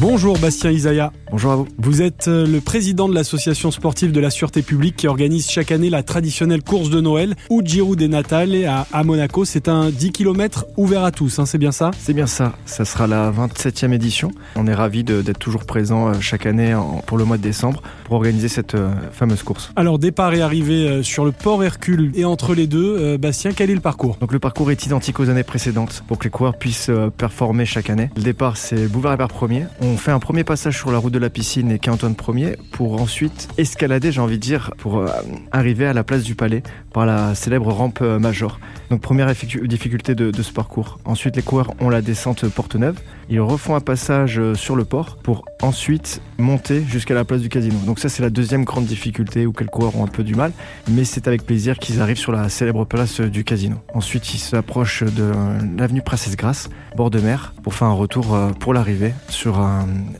Bonjour Bastien Isaya. Bonjour à vous. Vous êtes euh, le président de l'association sportive de la sûreté publique qui organise chaque année la traditionnelle course de Noël ou Giro des Natales à, à Monaco. C'est un 10 km ouvert à tous, hein, c'est bien ça? C'est bien ça. Ça sera la 27e édition. On est ravis d'être toujours présent euh, chaque année en- pour le mois de décembre pour organiser cette euh, fameuse course. Alors départ et arrivée sur le port Hercule et entre les deux, euh, Bastien, quel est le parcours? Donc le parcours est identique aux années précédentes pour que les coureurs puissent euh, performer chaque année. Le départ c'est Boulevard Hébert premier. On fait un premier passage sur la route de la piscine et Quai-Antoine premier pour ensuite escalader, j'ai envie de dire, pour euh, arriver à la place du Palais par la célèbre rampe euh, Major. Donc première difficulté de, de ce parcours. Ensuite les coureurs ont la descente Porte-Neuve. Ils refont un passage euh, sur le port pour ensuite monter jusqu'à la place du casino. Donc ça c'est la deuxième grande difficulté où les coureurs ont un peu du mal, mais c'est avec plaisir qu'ils arrivent sur la célèbre place euh, du casino. Ensuite ils s'approchent de euh, l'avenue Princesse Grasse, bord de mer, pour faire un retour euh, pour l'arrivée sur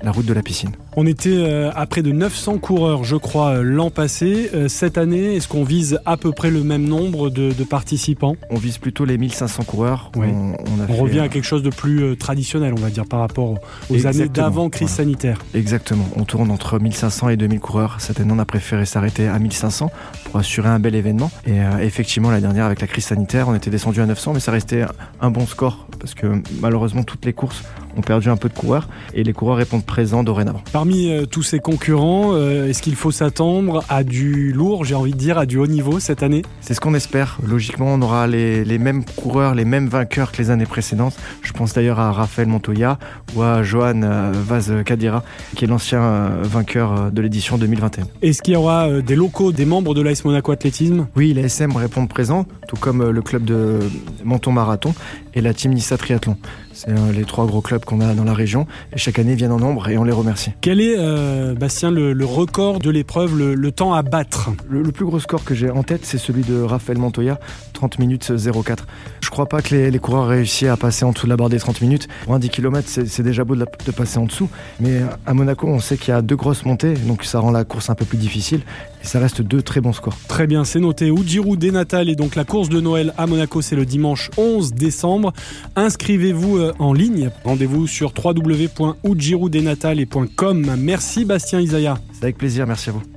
la route de la piscine. On était à près de 900 coureurs, je crois, l'an passé. Cette année, est-ce qu'on vise à peu près le même nombre de, de participants? On vise plutôt les 1500 coureurs. Oui. On, on a On fait, revient à quelque chose de plus traditionnel, on va dire, par rapport aux années d'avant crise voilà. sanitaire. Exactement, on tourne entre 1500 et 2000 coureurs. Cette on a préféré s'arrêter à 1500 pour assurer un bel événement. Et euh, effectivement, la dernière, avec la crise sanitaire, on était descendu à 900, mais ça restait un bon score parce que malheureusement, toutes les courses ont perdu un peu de coureurs et les coureurs répondent présents dorénavant. Parmi euh, tous ces concurrents, euh, est-ce qu'il faut s'attendre à du lourd, j'ai envie de dire, à du haut niveau cette année? C'est ce qu'on espère. Logiquement, on aura les, les mêmes coureurs, les mêmes vainqueurs que les années précédentes. Je pense d'ailleurs à Raphaël Montoya ou à Johan euh, Vaz Kadira, qui est l'ancien vainqueur de l'édition 2021. Est-ce qu'il y aura des locaux, des membres de l'AS Monaco Athlétisme? Oui, les SM répondent présents, tout comme le club de Menton Marathon et la team Nissa Triathlon. C'est les trois gros clubs qu'on a dans la région et chaque année ils viennent en nombre et on les remercie. Quel est, euh, Bastien, le, le record de l'épreuve, le, le temps à battre Le, le plus gros score que j'ai en tête, c'est celui de Raphaël Montoya, 30 minutes 04. Je crois pas que les, les coureurs réussissent à passer en dessous de la barre des 30 minutes. Pour un 10 km, c'est c'est déjà beau de, la- de passer en dessous. Mais à Monaco, on sait qu'il y a deux grosses montées, donc ça rend la course un peu plus difficile. Et ça reste deux très bons scores. Très bien, c'est noté. Oudjirou des Natales et donc la course de Noël à Monaco, c'est le dimanche 11 décembre. Inscrivez-vous euh, en ligne. Rendez-vous sur www.oudjiroudenatales.com. Merci Bastien Isaya. C'est avec plaisir, merci à vous.